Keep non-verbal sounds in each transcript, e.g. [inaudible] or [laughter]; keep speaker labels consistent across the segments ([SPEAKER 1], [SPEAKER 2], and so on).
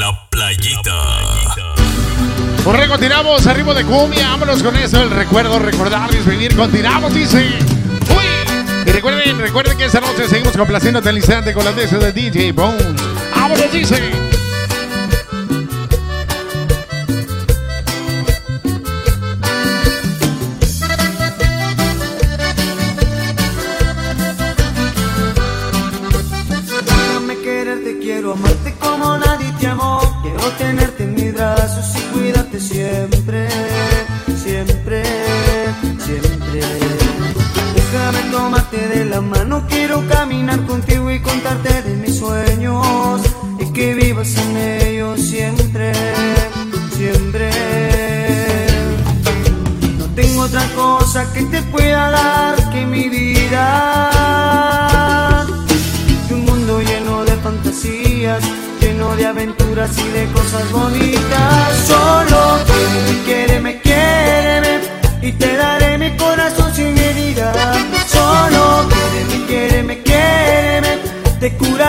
[SPEAKER 1] La playita.
[SPEAKER 2] Por continuamos, arriba de cumbia, vámonos con eso, el recuerdo, recordar, vivir, continuamos, dice. Uy, y recuerden, recuerden que esta noche seguimos complaciendo al instante con las veces de DJ Bones. Vámonos, dice.
[SPEAKER 3] Siempre, siempre, siempre. Déjame tomarte de la mano, quiero caminar contigo y contarte de mis sueños y que vivas en ellos siempre, siempre. No tengo otra cosa que te pueda dar que mi vida. un mundo lleno de fantasías lleno de aventuras y de cosas bonitas. Solo quiéreme, quiéreme, y te daré mi corazón sin medida. Solo quiéreme, quiéreme, te curaré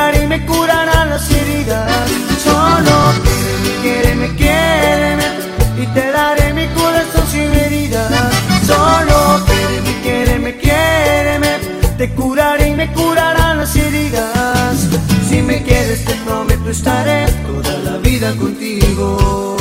[SPEAKER 3] estaré toda la vida contigo.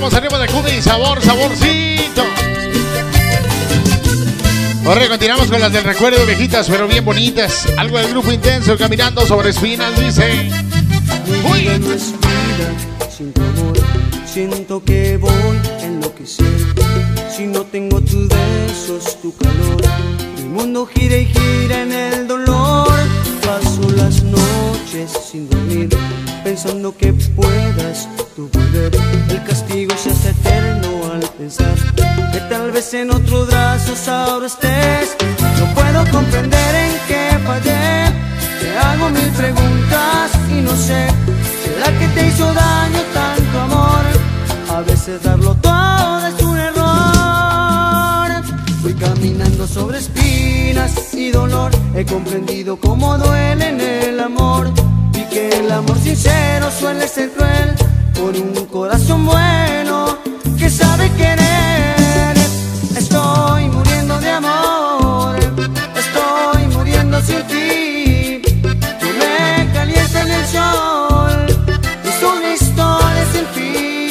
[SPEAKER 2] Continuamos arriba de Cuba y sabor, saborcito. Ahora continuamos con las del recuerdo viejitas, pero bien bonitas. Algo del grupo intenso caminando sobre espinas, dice.
[SPEAKER 3] Uy. Siento que voy a enloquecer. Si no tengo tus besos, tu calor. Mi mundo gira y gira en el dolor. Paso las noches sin dormir, pensando que puedas tu volver. El castigo se hace eterno al pensar que tal vez en otro brazos ahora estés. No puedo comprender en qué fallé. Te hago mil preguntas y no sé. ¿Será que te hizo daño tanto amor? A veces darlo todo es un error. Fui caminando sobre espinas y dolor. He comprendido cómo duele en el amor que el amor sincero suele ser cruel por un corazón bueno que sabe querer. Estoy muriendo de amor, estoy muriendo sin ti. Tú me calientas en el sol y una historia sin fin.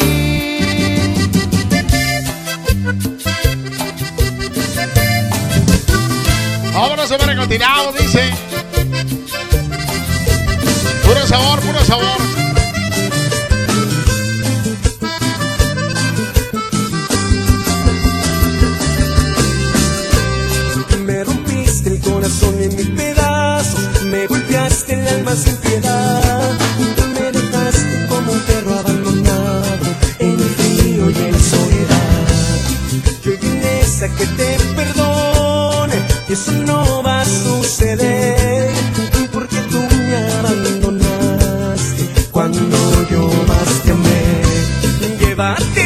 [SPEAKER 2] Vámonos, hombre, continuamos, dice. Puro sabor, puro sabor.
[SPEAKER 4] llevarte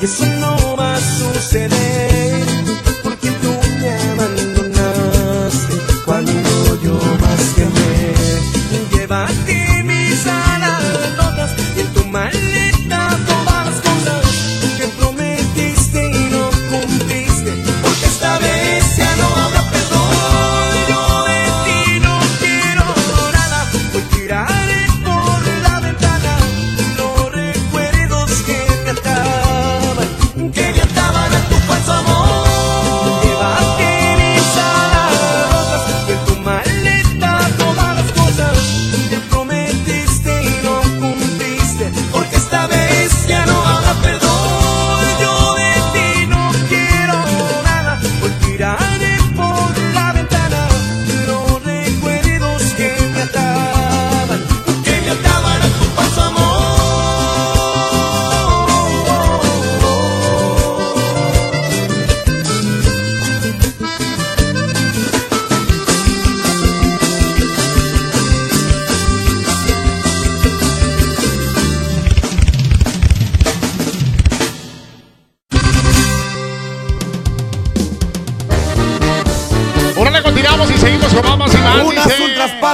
[SPEAKER 4] es una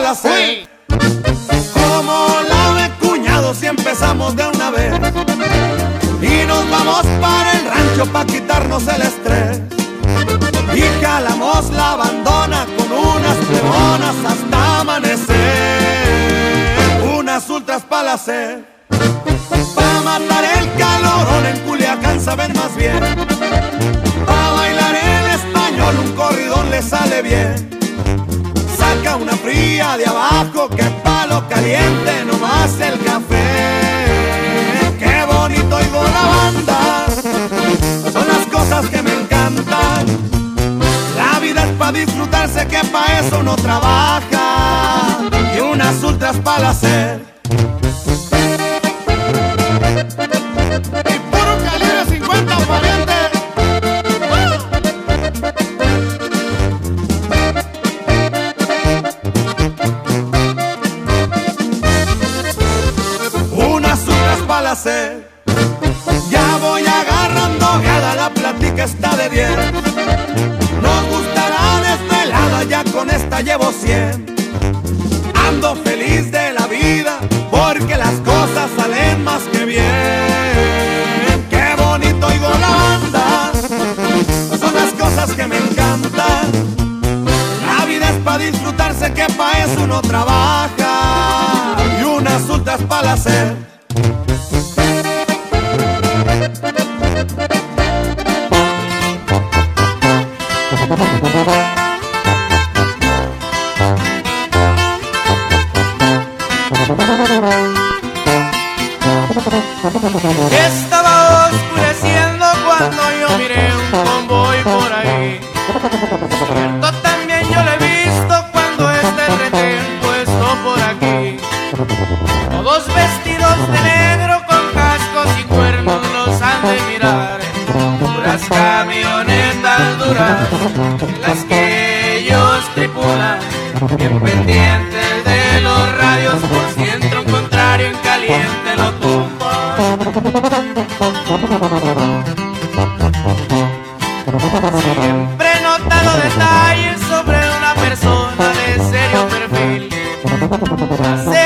[SPEAKER 4] Como la
[SPEAKER 5] ve cuñado si empezamos de una vez. Y nos vamos para el rancho pa' quitarnos el estrés. Y calamos la abandona con unas pregonas hasta amanecer. Unas ultras pa' la sed. Pa' matar el calorón en Culiacán saben más bien. Pa' bailar en español un corridón le sale bien una fría de abajo, que palo caliente, nomás el café. Qué bonito oigo la banda, son las cosas que me encantan. La vida es para disfrutarse, que para eso uno trabaja, y unas ultras para hacer.
[SPEAKER 6] Gracias. [laughs] Say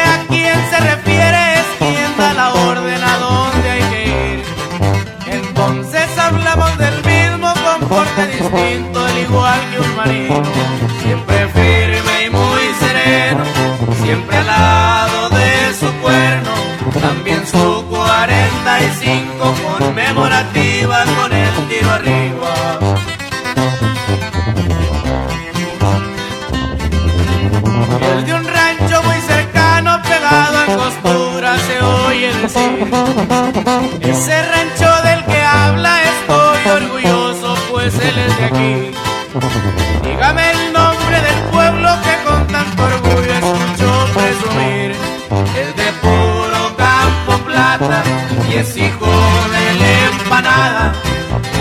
[SPEAKER 6] Ese rancho del que habla estoy orgulloso pues él es de aquí. Dígame el nombre del pueblo que con tanto orgullo escucho presumir. Es de puro campo plata y es hijo de la empanada.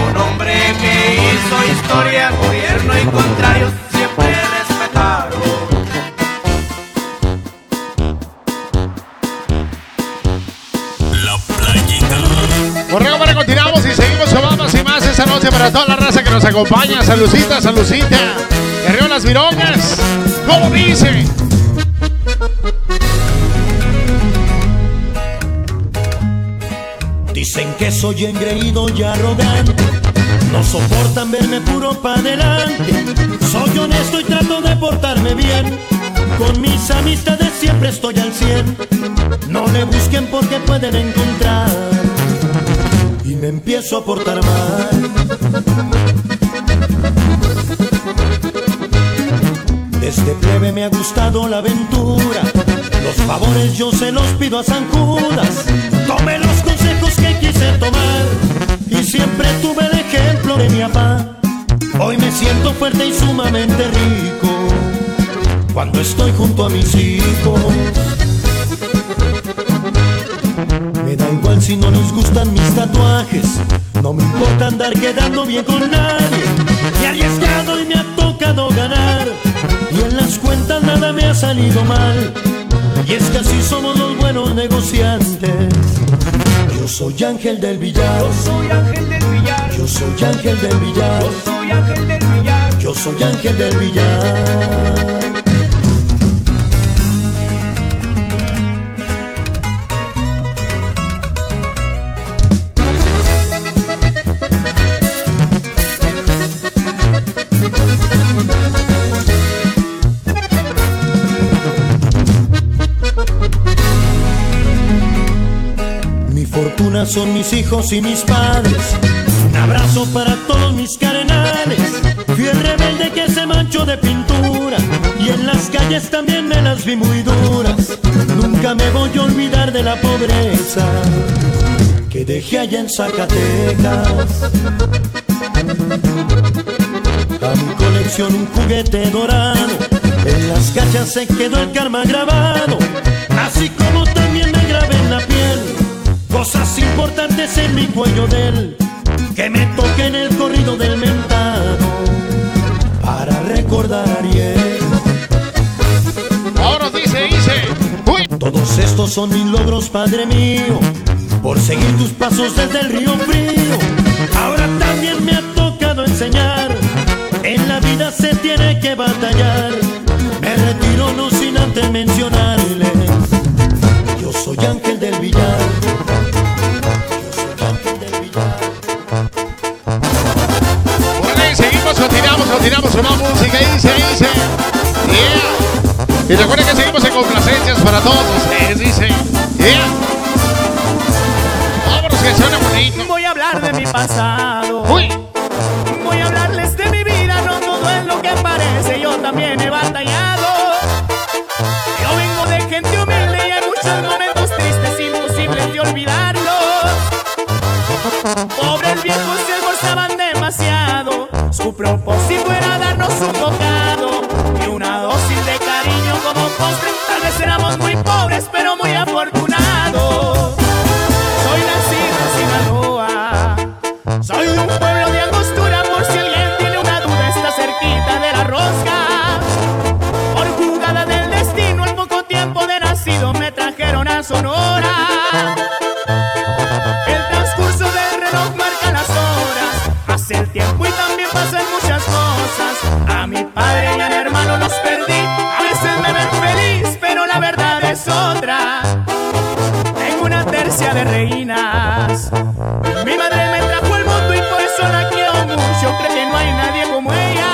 [SPEAKER 6] Un hombre que hizo historia, gobierno y
[SPEAKER 2] noche para toda la raza que nos acompaña. Salucita, salucita. Arriba las virongas. ¿Cómo dice?
[SPEAKER 1] Dicen que soy engreído y arrogante. No soportan verme puro pa' adelante. Soy honesto y trato de portarme bien. Con mis amistades siempre estoy al cien. No me busquen porque pueden encontrar. Me empiezo a portar mal. Desde plebe me ha gustado la aventura. Los favores yo se los pido a San Judas. Tome los consejos que quise tomar. Y siempre tuve el ejemplo de mi papá. Hoy me siento fuerte y sumamente rico. Cuando estoy junto a mis hijos. Da igual si no les gustan mis tatuajes. No me importa andar quedando bien con nadie. Me he arriesgado y me ha tocado ganar. Y en las cuentas nada me ha salido mal. Y es que así somos los buenos negociantes. Yo soy Ángel del Villar.
[SPEAKER 6] Yo soy Ángel del Villar,
[SPEAKER 1] Yo soy Ángel del Villar.
[SPEAKER 6] yo soy Ángel del Villar.
[SPEAKER 1] Yo soy Ángel del Villar. Fortuna son mis hijos y mis padres. Un abrazo para todos mis carnales. Fui el rebelde que se manchó de pintura. Y en las calles también me las vi muy duras. Nunca me voy a olvidar de la pobreza que dejé allá en Zacatecas. A mi colección un juguete dorado. En las cachas se quedó el karma grabado. Así como también me grabé en la piel. Cosas importantes en mi cuello del que me toque en el corrido del mentado para recordar a Ariel.
[SPEAKER 2] Ahora dice, dice. Uy.
[SPEAKER 1] Todos estos son mis logros, Padre mío, por seguir tus pasos desde el río frío. Ahora también me ha tocado enseñar, en la vida se tiene que batallar. Me retiro no sin antes mencionarles, yo soy Ángel del Villar.
[SPEAKER 2] Continuamos con más música. Dice, dice. Yeah. Y recuerden que seguimos en complacencias para todos ustedes. Dice. Yeah. Vámonos, que suene bonito.
[SPEAKER 6] Voy a hablar de mi pasado. pobres de
[SPEAKER 7] reinas. Mi madre me trajo al mundo y por eso la quiero mucho. Creo que no hay nadie como ella.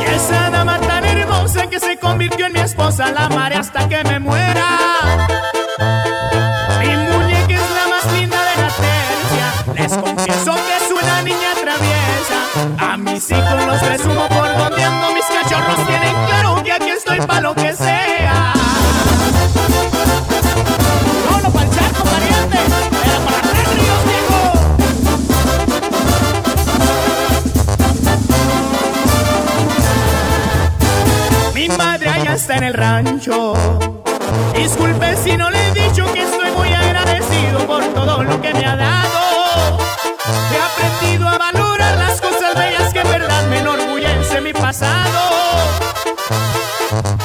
[SPEAKER 7] Y esa dama tan hermosa que se convirtió en mi esposa, la amaré hasta que me muera. Mi muñeca es la más linda de la tercia. Les confieso que es una niña traviesa. A mis hijos los presumo está en el rancho. Disculpe si no le he dicho que estoy muy agradecido por todo lo que me ha dado. He aprendido a valorar las cosas bellas que en verdad me enorgullece mi pasado.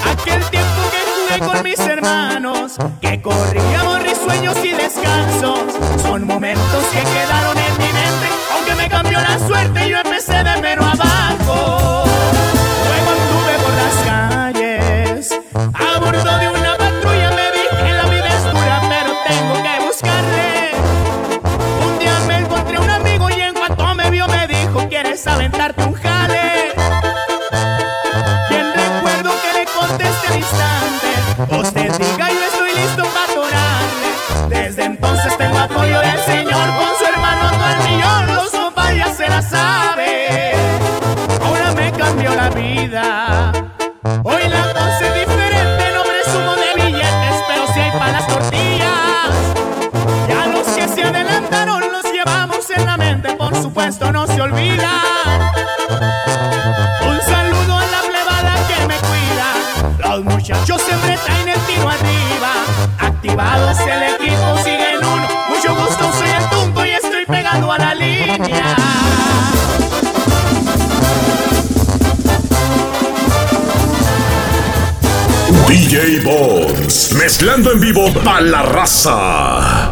[SPEAKER 7] Aquel tiempo que jugué con mis hermanos, que corríamos risueños y descansos, son momentos que quedaron en mi mente, aunque me cambió la suerte yo empecé
[SPEAKER 8] DJ Bones, mezclando en vivo para la raza.